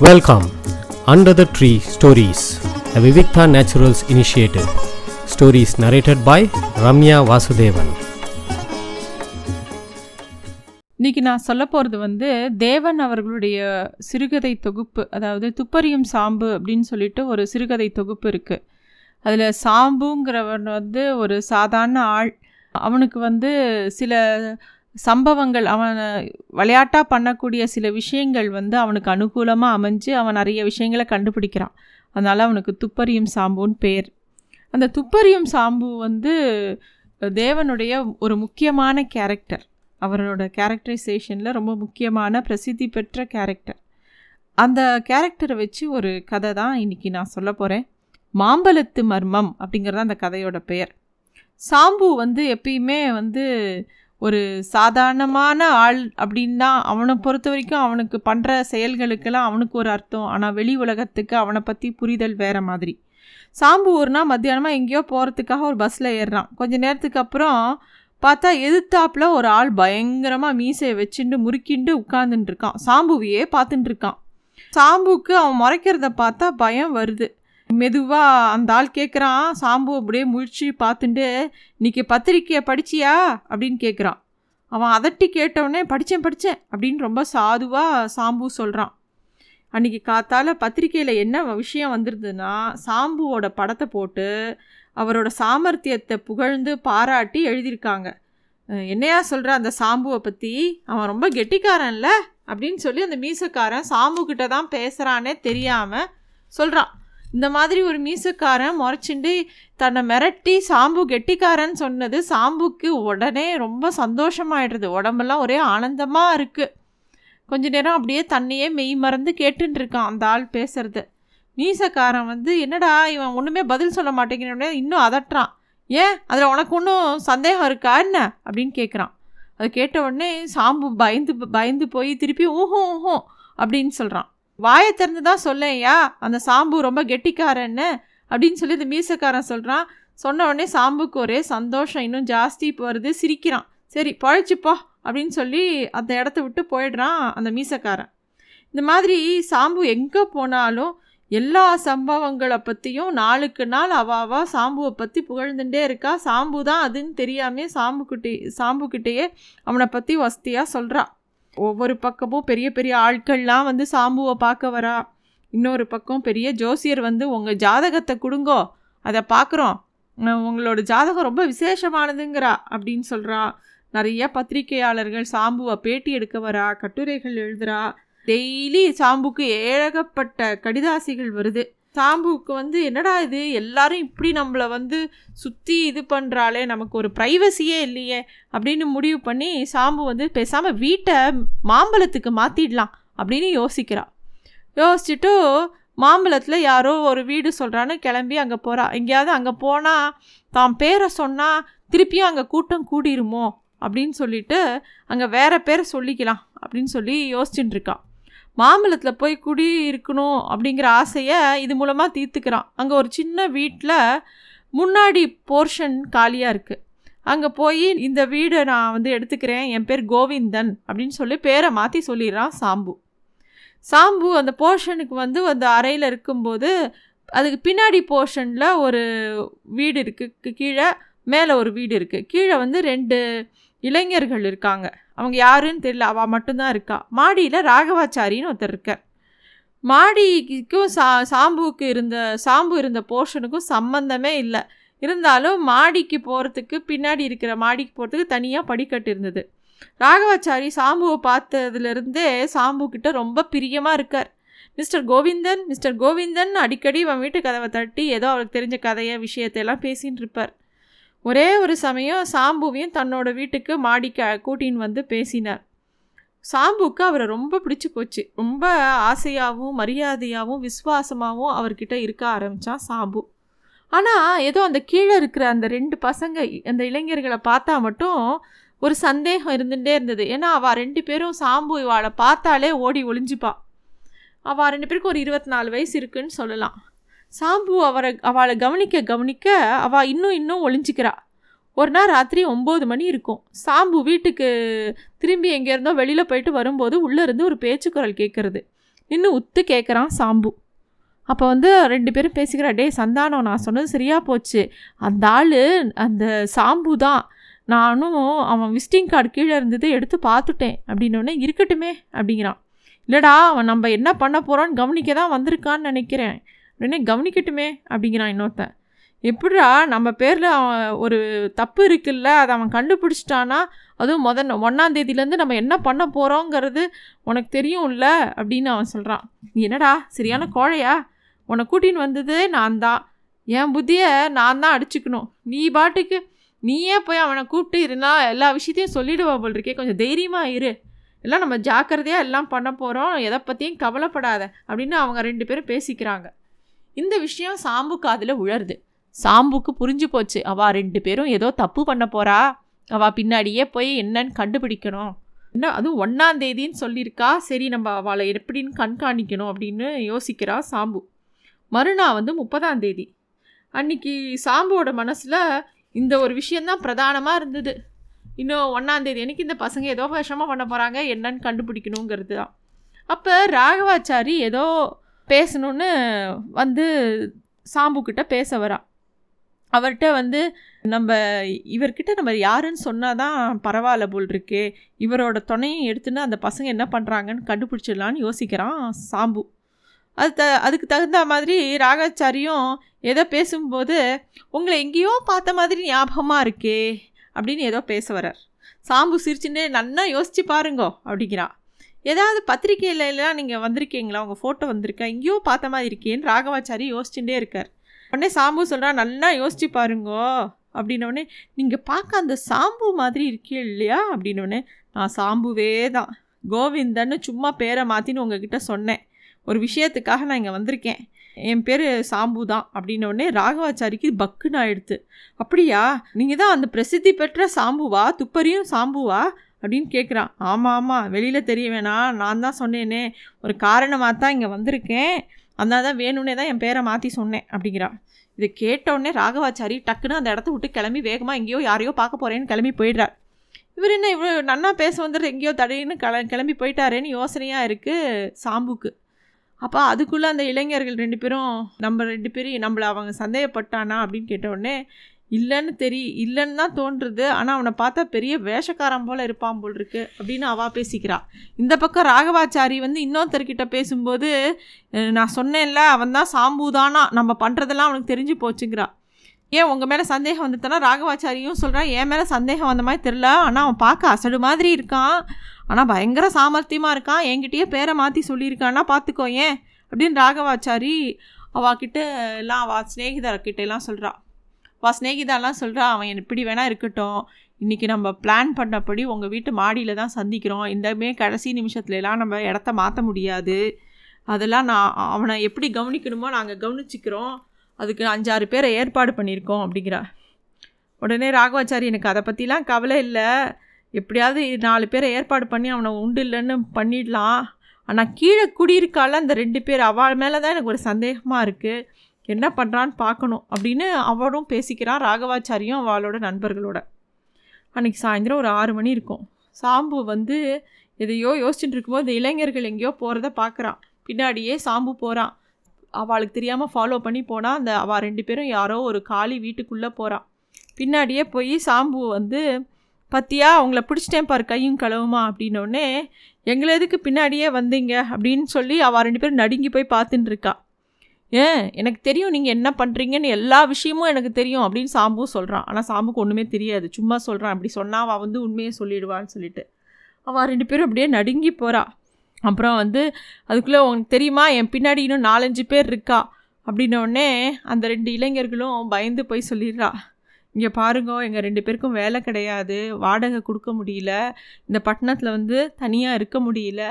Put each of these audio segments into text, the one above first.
Welcome under the tree stories the Vivikta naturals initiative stories narrated by Ramya Vasudevan இன்னைக்கு நான் சொல்ல போகிறது வந்து தேவன் அவர்களுடைய சிறுகதை தொகுப்பு அதாவது துப்பறியும் சாம்பு அப்படின்னு சொல்லிட்டு ஒரு சிறுகதை தொகுப்பு இருக்குது அதில் சாம்புங்கிறவன் வந்து ஒரு சாதாரண ஆள். அவனுக்கு வந்து சில சம்பவங்கள் அவன் விளையாட்டாக பண்ணக்கூடிய சில விஷயங்கள் வந்து அவனுக்கு அனுகூலமாக அமைஞ்சு அவன் நிறைய விஷயங்களை கண்டுபிடிக்கிறான். அதனால் அவனுக்கு துப்பறியும் சாம்புன்னு பேர். அந்த துப்பறியும் சாம்பு வந்து தேவனுடைய ஒரு முக்கியமான கேரக்டர் அவரோட கேரக்டரைசேஷனில் ரொம்ப முக்கியமான பிரசித்தி பெற்ற கேரக்டர் அந்த கேரக்டரை வச்சு ஒரு கதை தான் இன்றைக்கி நான் சொல்ல போகிறேன் மாம்பழத்து மர்மம் அப்படிங்கிறது அந்த கதையோட பெயர். சாம்பு வந்து எப்பயுமே வந்து ஒரு சாதாரணமான ஆள் அப்படின்னா அவனை பொறுத்த வரைக்கும் அவனுக்கு பண்ணுற செயல்களுக்கெல்லாம் அவனுக்கு ஒரு அர்த்தம். ஆனால் வெளி உலகத்துக்கு அவனை பற்றி புரிதல் வேறு மாதிரி. சாம்பு மத்தியானமாக எங்கேயோ போகிறதுக்காக ஒரு பஸ்ஸில் ஏறுறான். கொஞ்ச நேரத்துக்கு அப்புறம் பார்த்தா எதிர்த்தாப்பில் ஒரு ஆள் பயங்கரமாக மீசையை வச்சுட்டு முறுக்கிண்டு உட்காந்துட்டுருக்கான் சாம்புவையே பார்த்துட்டுருக்கான் சாம்புக்கு அவன் முறைக்கிறத பார்த்தா பயம் வருது. மெதுவாக அந்த ஆள் கேட்குறான் சாம்பு அப்படியே முழிச்சு பார்த்துட்டு இன்றைக்கி பத்திரிக்கையை படிச்சியா? அப்படின்னு கேட்குறான் அவன் அதட்டி கேட்டவுடனே படித்தேன் படித்தேன் அப்படின்னு ரொம்ப சாதுவாக சாம்பு சொல்கிறான் அன்றைக்கி காத்தால் பத்திரிக்கையில் என்ன விஷயம் வந்துருதுன்னா சாம்புவோட படத்தை போட்டு அவரோட சாமர்த்தியத்தை புகழ்ந்து பாராட்டி எழுதியிருக்காங்க. என்னையா சொல்கிற அந்த சாம்புவை பற்றி அவன் ரொம்ப கெட்டிக்காரன்ல? அப்படின்னு சொல்லி அந்த மீசக்காரன் சாம்புக்கிட்ட தான் பேசுகிறானே தெரியாமல் சொல்கிறான் இந்த மாதிரி ஒரு மீசக்காரன் முறைச்சிண்டு தன்னை மிரட்டி சாம்பு கெட்டிக்காரன் சொன்னது சாம்புக்கு உடனே ரொம்ப சந்தோஷமாயிடுறது உடம்பெல்லாம் ஒரே ஆனந்தமாக இருக்குது கொஞ்ச நேரம் அப்படியே தன்னையே மெய் மறந்து கேட்டுருக்கான் அந்த ஆள் பேசுறது. மீசக்காரன் வந்து என்னடா இவன் ஒன்றுமே பதில் சொல்ல மாட்டேங்கிறோடனே இன்னும் அதட்டுறான். ஏன்? அதில் உனக்கு ஒன்றும் சந்தேகம் இருக்கா என்ன? அப்படின்னு கேட்குறான் அது கேட்ட உடனே சாம்பு பயந்து பயந்து போய் திருப்பி ஊஹோ ஊஹோ அப்படின்னு சொல்கிறான் வாயை திறந்து தான் சொல்லேயா அந்த சாம்பு ரொம்ப கெட்டிக்காரன்னு அப்படின்னு சொல்லி இந்த மீசக்காரன் சொல்கிறான் சொன்ன உடனே சாம்புக்கு ஒரே சந்தோஷம் இன்னும் ஜாஸ்தி போகிறது சிரிக்கிறான். சரி பழச்சிப்போ அப்படின்னு சொல்லி அந்த இடத்த விட்டு போயிடுறான் அந்த மீசக்காரன். இந்த மாதிரி சாம்பு எங்கே போனாலும் எல்லா சம்பவங்களை பற்றியும் நாளுக்கு நாள் அவாவா சாம்புவை பற்றி புகழ்ந்துட்டே இருக்கா. சாம்பு தான் அதுன்னு தெரியாமே சாம்புக்கிட்டே சாம்புக்கிட்டேயே அவனை பற்றி வசதியாக சொல்கிறா ஒவ்வொரு பக்கமும் பெரிய பெரிய ஆட்கள்லாம் வந்து சாம்புவை பார்க்க வரா. இன்னொரு பக்கம் பெரிய ஜோசியர் வந்து உங்கள் ஜாதகத்தை கொடுங்கோ அதை பார்க்குறோம். உங்களோட ஜாதகம் ரொம்ப விசேஷமானதுங்கிறா அப்படின்னு சொல்கிறா நிறைய பத்திரிகையாளர்கள் சாம்புவை பேட்டி எடுக்க வரா கட்டுரைகள் எழுதுகிறா டெய்லி சாம்புக்கு ஏகப்பட்ட கடிதாசிகள் வருது. சாம்புக்கு வந்து என்னடா இது? எல்லாரும் இப்படி நம்மளை வந்து சுற்றி இது பண்ணுறாளே நமக்கு ஒரு ப்ரைவசியே இல்லையே அப்படின்னு முடிவு பண்ணி சாம்பு வந்து பேசாமல் வீட்டை மாம்பழத்துக்கு மாற்றிடலாம் அப்படின்னு யோசிக்கிறா. யோசிச்சுட்டு மாம்பழத்தில் யாரோ ஒரு வீடு சொல்கிறான்னு கிளம்பி அங்கே போகிறா எங்கேயாவது அங்கே போனால் தான் பேரை சொன்னால் திருப்பியும் அங்கே கூட்டம் கூடிருமோ அப்படின்னு சொல்லிட்டு அங்கே வேறு பேரை சொல்லிக்கலாம் அப்படின்னு சொல்லி யோசிச்சுட்டுருக்கான் மாம்பழத்தில் போய் குடி இருக்கணும் அப்படிங்கிற ஆசையை இது மூலமாக தீர்த்துக்கிறான். அங்கே ஒரு சின்ன வீட்டில் முன்னாடி போர்ஷன் காலியாக இருக்குது அங்கே போய் இந்த வீடை நான் வந்து எடுத்துக்கிறேன் என் பேர் கோவிந்தன் அப்படின்னு சொல்லி பேரை மாற்றி சொல்லிடுறான் சாம்பு. சாம்பு அந்த போர்ஷனுக்கு வந்து அந்த அறையில் இருக்கும்போது அதுக்கு பின்னாடி போர்ஷனில் ஒரு வீடு இருக்குது கீழே மேலே ஒரு வீடு இருக்குது கீழே வந்து ரெண்டு இளைஞர்கள் இருக்காங்க. அவங்க யாருன்னு தெரியல அவள் மட்டும்தான் இருக்கா. மாடியில் ராகவாச்சாரின்னு ஒருத்தர் இருக்கார். மாடிக்கும் சா சாம்புவுக்கு இருந்த சாம்பு இருந்த போர்ஷனுக்கும் சம்மந்தமே இல்லை. இருந்தாலும் மாடிக்கு போகிறதுக்கு பின்னாடி இருக்கிற மாடிக்கு போகிறதுக்கு தனியாக படிக்கட்டு இருந்தது ராகவாச்சாரி சாம்புவை பார்த்ததுலேருந்தே சாம்புக்கிட்ட ரொம்ப பிரியமாக இருக்கார். மிஸ்டர் கோவிந்தன் மிஸ்டர் கோவிந்தன் அடிக்கடி அவன் வீட்டு கதவை தட்டி ஏதோ அவருக்கு தெரிஞ்ச கதையை விஷயத்தையெல்லாம் பேசின்னு இருப்பார். ஒரே ஒரு சமயம் சாம்புவையும் தன்னோட வீட்டுக்கு மாடிக்க கூட்டின்னு வந்து பேசினார். சாம்புக்கு அவரை ரொம்ப பிடிச்சி போச்சு. ரொம்ப ஆசையாகவும் மரியாதையாகவும் விசுவாசமாகவும் அவர்கிட்ட இருக்க ஆரம்பித்தான் சாம்பு. ஆனால் ஏதோ அந்த கீழே இருக்கிற அந்த ரெண்டு பசங்க அந்த இளைஞர்களை பார்த்தா மட்டும் ஒரு சந்தேகம் இருந்துகிட்டே இருந்தது. ஏன்னா அவள் ரெண்டு பேரும் சாம்பு இவாளை பார்த்தாலே ஓடி ஒளிஞ்சுப்பா. அவள் ரெண்டு பேருக்கும் ஒரு இருபத்தி நாலு வயசு இருக்குன்னு சொல்லலாம். சாம்பு அவரை அவளை கவனிக்க கவனிக்க அவள் இன்னும் இன்னும் ஒளிஞ்சிக்கிறா. ஒரு நாள் ராத்திரி ஒம்பது மணி இருக்கும். சாம்பு வீட்டுக்கு திரும்பி எங்கேருந்தோ வெளியில் போயிட்டு வரும்போது உள்ளேருந்து ஒரு பேச்சு குரல் கேட்குறது. நின்று உத்து கேட்குறான் சாம்பு. அப்போ வந்து ரெண்டு பேரும் பேசிக்கிறா டே சந்தானம் நான் சொன்னது சரியாக போச்சு. அந்த ஆள் அந்த சாம்பு தான். நானும் அவன் விசிட்டிங் கார்டு கீழே இருந்ததை எடுத்து பார்த்துட்டேன். அப்படின்னோடனே இருக்கட்டுமே. அப்படிங்கிறான். இல்லைடா அவன் நம்ம என்ன பண்ண போகிறோன்னு கவனிக்க தான் வந்திருக்கான்னு நினைக்கிறேன். உடனே கவனிக்கட்டுமே அப்படிங்கிறான் இன்னொருத்தன். எப்படிடா நம்ம பேரில் அவன் ஒரு தப்பு இருக்குல்ல அதை அவன் கண்டுபிடிச்சிட்டானா அதுவும் முதல் ஒன்றாந்தேதியிலேருந்து நம்ம என்ன பண்ண போகிறோங்கிறது உனக்கு தெரியும்ல அப்படின்னு அவன் சொல்கிறான் நீ என்னடா சரியான கோழையா? உன்னை கூட்டின்னு வந்தது நான் தான். என் புத்தியை நான் தான் அடிச்சுக்கணும். நீ பாட்டுக்கு நீயே போய் அவனை கூப்பிட்டு இருந்தா எல்லா விஷயத்தையும் சொல்லிடுவா போல் இருக்கே. கொஞ்சம் தைரியமாக இரு. எல்லாம் நம்ம ஜாக்கிரதையாக எல்லாம் பண்ண போகிறோம் எதை பற்றியும் கவலைப்படாத அப்படின்னு அவங்க ரெண்டு பேரும் பேசிக்கிறாங்க. இந்த விஷயம் சாம்பு காதில் உழருது. சாம்புக்கு புரிஞ்சு போச்சு. அவள் ரெண்டு பேரும் ஏதோ தப்பு பண்ண போகிறா அவள் பின்னாடியே போய் என்னன்னு கண்டுபிடிக்கணும். என்ன அதுவும் ஒன்றாந்தேதின்னு சொல்லியிருக்கா. சரி நம்ம அவளை எப்படின்னு கண்காணிக்கணும் அப்படின்னு யோசிக்கிறா சாம்பு. மறுநாள் வந்து முப்பதாம் தேதி. அன்னைக்கு சாம்புவோட மனசில் இந்த ஒரு விஷயந்தான் பிரதானமாக இருந்தது. இன்னும் ஒன்றாந்தேதி அன்றைக்கி இந்த பசங்க ஏதோ விஷமாக பண்ண போகிறாங்க என்னன்னு கண்டுபிடிக்கணுங்கிறது தான். அப்போ ராகவாச்சாரி ஏதோ பேசணுன்னு வந்து சாம்புக்கிட்ட பேச வரா. அவர்கிட்ட வந்து நம்ம இவர்கிட்ட நம்ம யாருன்னு சொன்னால் தான் பரவாயில்ல போல் இருக்கே. இவரோட துணையும் எடுத்துன்னு அந்த பசங்க என்ன பண்ணுறாங்கன்னு கண்டுபிடிச்சிடலான்னு யோசிக்கிறான் சாம்பு. அது த அதுக்கு தகுந்த மாதிரி ராகாச்சாரியும் ஏதோ பேசும்போது உங்களை எங்கேயோ பார்த்த மாதிரி ஞாபகமாக இருக்கே அப்படின்னு ஏதோ பேச வர்றார். சாம்பு சிரிச்சுன்னு நன்னா யோசித்து பாருங்கோ அப்படிங்கிறா. ஏதாவது பத்திரிக்கையிலலாம் நீங்கள் வந்திருக்கீங்களா? உங்கள் ஃபோட்டோ வந்திருக்கா? எங்கேயோ பார்த்த மாதிரி இருக்கேன்னு ராகவாச்சாரி யோசிச்சுட்டே இருக்கார். உடனே சாம்பு சொல்கிறா நல்லா யோசிச்சு பாருங்கோ. அப்படின்னோடனே நீங்கள் பார்க்க அந்த சாம்பு மாதிரி இருக்கே இல்லையா? அப்படின்னோடனே நான் சாம்புவே தான். கோவிந்தன்னு சும்மா பேரை மாற்றின்னு உங்ககிட்ட சொன்னேன். ஒரு விஷயத்துக்காக நான் இங்கே வந்திருக்கேன். என் பேர் சாம்பு தான். அப்படின்னோடனே ராகவாச்சாரிக்கு பக்குன்னு ஆயிடுத்து. அப்படியா? நீங்கள் தான் அந்த பிரசித்தி பெற்ற சாம்புவா? துப்பறியும் சாம்புவா? அப்படின்னு கேட்குறான் ஆமாம் ஆமாம் வெளியில் தெரிய வேணாம். நான் தான் சொன்னேனே. ஒரு காரணமாக தான் இங்கே வந்திருக்கேன். அதனால தான் வேணும்னே தான் என் பேரை மாற்றி சொன்னேன் அப்படிங்கிறான். இதை கேட்டவுடனே ராகவாச்சாரி டக்குன்னு அந்த இடத்த விட்டு கிளம்பி வேகமாக எங்கேயோ யாரையோ பார்க்க போகிறேன்னு கிளம்பி போயிடுறார். இவர் என்ன இவ்வளோ நன்னா பேச வந்துட்டு எங்கேயோ தடையின்னு கிள கிளம்பி போயிட்டாரேன்னு யோசனையாக இருக்குது சாம்புக்கு. அப்போ அதுக்குள்ளே அந்த இளைஞர்கள் ரெண்டு பேரும் நம்ம ரெண்டு பேரும் நம்மளை அவங்க சந்தேகப்பட்டானா அப்படின்னு கேட்டவுடனே இல்லைன்னு தெரிய இல்லைன்னு தான் தோன்றுறது ஆனால் அவனை பார்த்தா பெரிய வேஷக்காரன் போல் இருப்பான் போல் இருக்கு அப்படின்னு அவள் பேசிக்கிறா. இந்த பக்கம் ராகவாச்சாரி வந்து இன்னொருத்தர்கிட்ட பேசும்போது நான் சொன்னேன்ல அவன் தான் சாம்பூதானா நம்ம பண்ணுறதெல்லாம் அவனுக்கு தெரிஞ்சு போச்சுங்கிறா. ஏன் உங்கள் மேலே சந்தேகம் வந்துட்டனா ராகவாச்சாரியும் சொல்கிறான் என் மேலே சந்தேகம் வந்த மாதிரி தெரில ஆனால் அவன் பார்க்க அசடு மாதிரி இருக்கான். ஆனால் பயங்கர சாமர்த்தியமாக இருக்கான். என்கிட்டயே பேரை மாற்றி சொல்லியிருக்கான்னா பார்த்துக்கோ ஏன்? அப்படின்னு ராகவாச்சாரி அவகிட்ட எல்லாம் அவள் ஸ்நேகிதர்கிட்ட எல்லாம் சொல்கிறான் வா ஸ்நேகிதாலாம் சொல்கிறா அவன் இப்படி வேணால் இருக்கட்டும். இன்றைக்கி நம்ம பிளான் பண்ணபடி உங்கள் வீட்டு மாடியில் தான் சந்திக்கிறோம். இந்தமே கடைசி நிமிஷத்துலலாம் நம்ம இடத்த மாற்ற முடியாது. அதெல்லாம் நான் அவனை எப்படி கவனிக்கணுமோ நாங்கள் கவனிச்சிக்கிறோம். அதுக்கு அஞ்சாறு பேரை ஏற்பாடு பண்ணியிருக்கோம் அப்படிங்கிறா. உடனே ராகவாச்சாரி எனக்கு அதை பற்றிலாம் கவலை இல்லை. எப்படியாவது நாலு பேரை ஏற்பாடு பண்ணி அவனை உண்டு இல்லைன்னு பண்ணிடலாம். ஆனால் கீழே குடியிருக்கால அந்த ரெண்டு பேர் அவள் மேலே தான் எனக்கு ஒரு சந்தேகமாக இருக்குது என்ன பண்ணுறான்னு பார்க்கணும் அப்படின்னு அவளும் பேசிக்கிறான் ராகவாச்சாரியும் அவளோட நண்பர்களோட. அன்றைக்கி சாயந்தரம் ஒரு ஆறு மணி இருக்கும். சாம்பு வந்து எதையோ யோசிச்சுட்டு இருக்கும்போது இந்த இளைஞர்கள் எங்கேயோ போகிறத பார்க்குறான் பின்னாடியே சாம்பு போகிறான் அவளுக்கு தெரியாமல் ஃபாலோ பண்ணி போனால் அந்த அவள் ரெண்டு பேரும் யாரோ ஒரு காலி வீட்டுக்குள்ளே போகிறான் பின்னாடியே போய் சாம்பு வந்து பத்தியா அவங்கள பிடிச்சிட்டேன் பார் கையும் களவுமா அப்படின்னோடனே எங்களை எதுக்கு பின்னாடியே வந்தீங்க? அப்படின்னு சொல்லி அவள் ரெண்டு பேரும் நடுங்கி போய் பார்த்துட்டுருக்கா ஏன்? எனக்கு தெரியும் நீங்கள் என்ன பண்ணுறீங்கன்னு எல்லா விஷயமும் எனக்கு தெரியும் அப்படின்னு சாம்பு சொல்கிறான் ஆனால் சாம்புக்கு ஒன்றுமே தெரியாது. சும்மா சொல்கிறான் அப்படி சொன்னால் அவள் வந்து உண்மையை சொல்லிடுவான்னு சொல்லிட்டு. அவள் ரெண்டு பேரும் அப்படியே நடுங்கி போகிறா அப்புறம் வந்து அதுக்குள்ளே உனக்கு தெரியுமா? என் பின்னாடி இன்னும் நாலஞ்சு பேர் இருக்கா? அப்படின்னோடனே அந்த ரெண்டு இளைஞர்களும் பயந்து போய் சொல்லிடுறா. இங்கே பாருங்க எங்கள் ரெண்டு பேருக்கும் வேலை கிடையாது. வாடகை கொடுக்க முடியல. இந்த பட்டணத்தில் வந்து தனியாக இருக்க முடியல.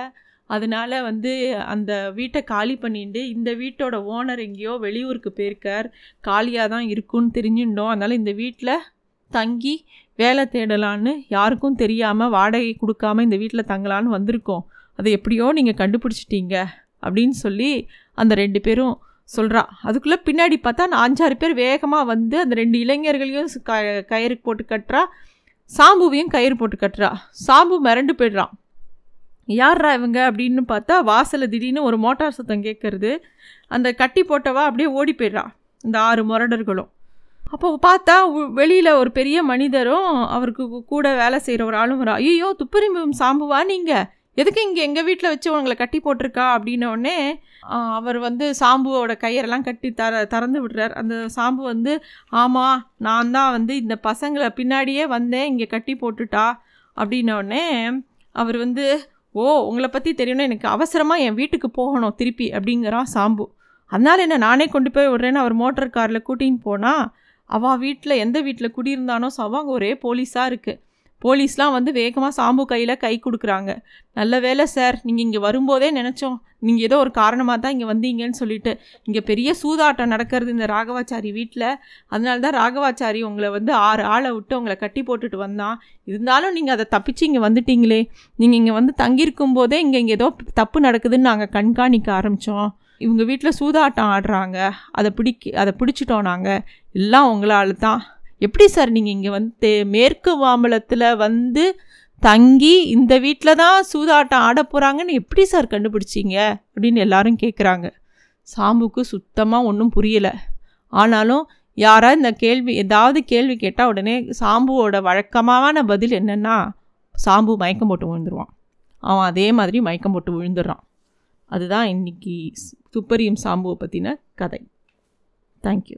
அதனால் வந்து அந்த வீட்டை காலி பண்ணிட்டு இந்த வீட்டோட ஓனர் எங்கேயோ வெளியூருக்கு போயிருக்கார். காலியாக தான் இருக்குன்னு தெரிஞ்சுட்டோம். அதனால் இந்த வீட்டில் தங்கி வேலை தேடலான்னு யாருக்கும் தெரியாமல் வாடகை கொடுக்காம இந்த வீட்டில் தங்கலான்னு வந்திருக்கோம். அதை எப்படியோ நீங்கள் கண்டுபிடிச்சிட்டீங்க அப்படின்னு சொல்லி அந்த ரெண்டு பேரும் சொல்கிறா அதுக்குள்ளே பின்னாடி பார்த்தா நான் அஞ்சாறு பேர் வேகமாக வந்து அந்த ரெண்டு இளைஞர்களையும் க கயிறு போட்டு கட்டுறா. சாம்புவையும் கயிறு போட்டு கட்டுறா. சாம்பு மிரண்டு போய்ட்றான். யார்ரா இவங்க அப்படின்னு பார்த்தா வாசலில் திடீர்னு ஒரு மோட்டார் சத்தம் கேட்குறது அந்த கட்டி போட்டவா அப்படியே ஓடி போயிடுறா. இந்த ஆறு முரடர்களும். அப்போ பார்த்தா வெளியில் ஒரு பெரிய மனிதரும் அவருக்கு கூட வேலை செய்கிற ஒரு ஆளும் வரா. ஐயோ துப்பறிம்பும் சாம்புவா நீங்கள் எதுக்கு இங்கே எங்கள் வீட்டில் வச்சு உங்களை கட்டி போட்டிருக்கா? அப்படின்னோடனே அவர் வந்து சாம்புவோட கையெல்லாம் கட்டி தர திறந்து விடுறார். அந்த சாம்பு வந்து ஆமாம் நான் தான் வந்து இந்த பசங்களை பின்னாடியே வந்தேன் இங்கே கட்டி போட்டுட்டா. அப்படின்னோடனே அவர் வந்து ஓ உங்களை பற்றி தெரியணும் எனக்கு அவசரமாக என் வீட்டுக்கு போகணும் திருப்பி அப்படிங்கிறான் சாம்பு. அதனால் என்ன நானே கொண்டு போய் விட்றேன்னு அவர் மோட்டர் காரில் கூட்டின்னு போனால் அவள் வீட்டில் எந்த வீட்டில் குடியிருந்தானோ சவாங்க ஒரே போலீஸாக இருக்குது போலீஸ்லாம் வந்து வேகமாக சாம்பு கையில் கை கொடுக்குறாங்க. நல்ல வேலை சார் நீங்கள் இங்கே வரும்போதே நினச்சோம். நீங்கள் ஏதோ ஒரு காரணமாக தான் இங்கே வந்தீங்கன்னு சொல்லிட்டு இங்கே பெரிய சூதாட்டம் நடக்கிறது இந்த ராகவாச்சாரி வீட்டில் அதனால தான் ராகவாச்சாரி உங்களை வந்து ஆறு ஆளை விட்டு உங்களை கட்டி போட்டுட்டு வந்தான். இருந்தாலும் நீங்கள் அதை தப்பிச்சு இங்கே வந்துட்டீங்களே. நீங்கள் இங்கே வந்து தங்கியிருக்கும் போதே இங்கே இங்கே ஏதோ தப்பு நடக்குதுன்னு நாங்கள் கண்காணிக்க ஆரம்பித்தோம் இவங்க வீட்டில் சூதாட்டம் ஆடுறாங்க. அதை பிடிக்க அதை பிடிச்சிட்டோம் நாங்கள் எல்லாம் உங்களால் தான். எப்படி சார் நீங்கள் இங்கே வந்து மேற்கு மாம்பலத்தில் வந்து தங்கி இந்த வீட்டில் தான் சூதாட்டம் ஆட போகிறாங்கன்னு எப்படி சார் கண்டுபிடிச்சிங்க? அப்படின்னு எல்லாரும் கேட்குறாங்க சாம்புக்கு சுத்தமாக ஒன்றும் புரியலை. ஆனாலும் யாராவது இந்த கேள்வி ஏதாவது கேள்வி கேட்டால் உடனே சாம்புவோட வழக்கமான பதில் என்னென்னா சாம்பு மயக்கம் போட்டு விழுந்துருவான். அவன் அதே மாதிரி மயக்கம் போட்டு விழுந்துடுறான். அதுதான் இன்னைக்கு துப்பறியும் சாம்புவை பற்றின கதை. Thank you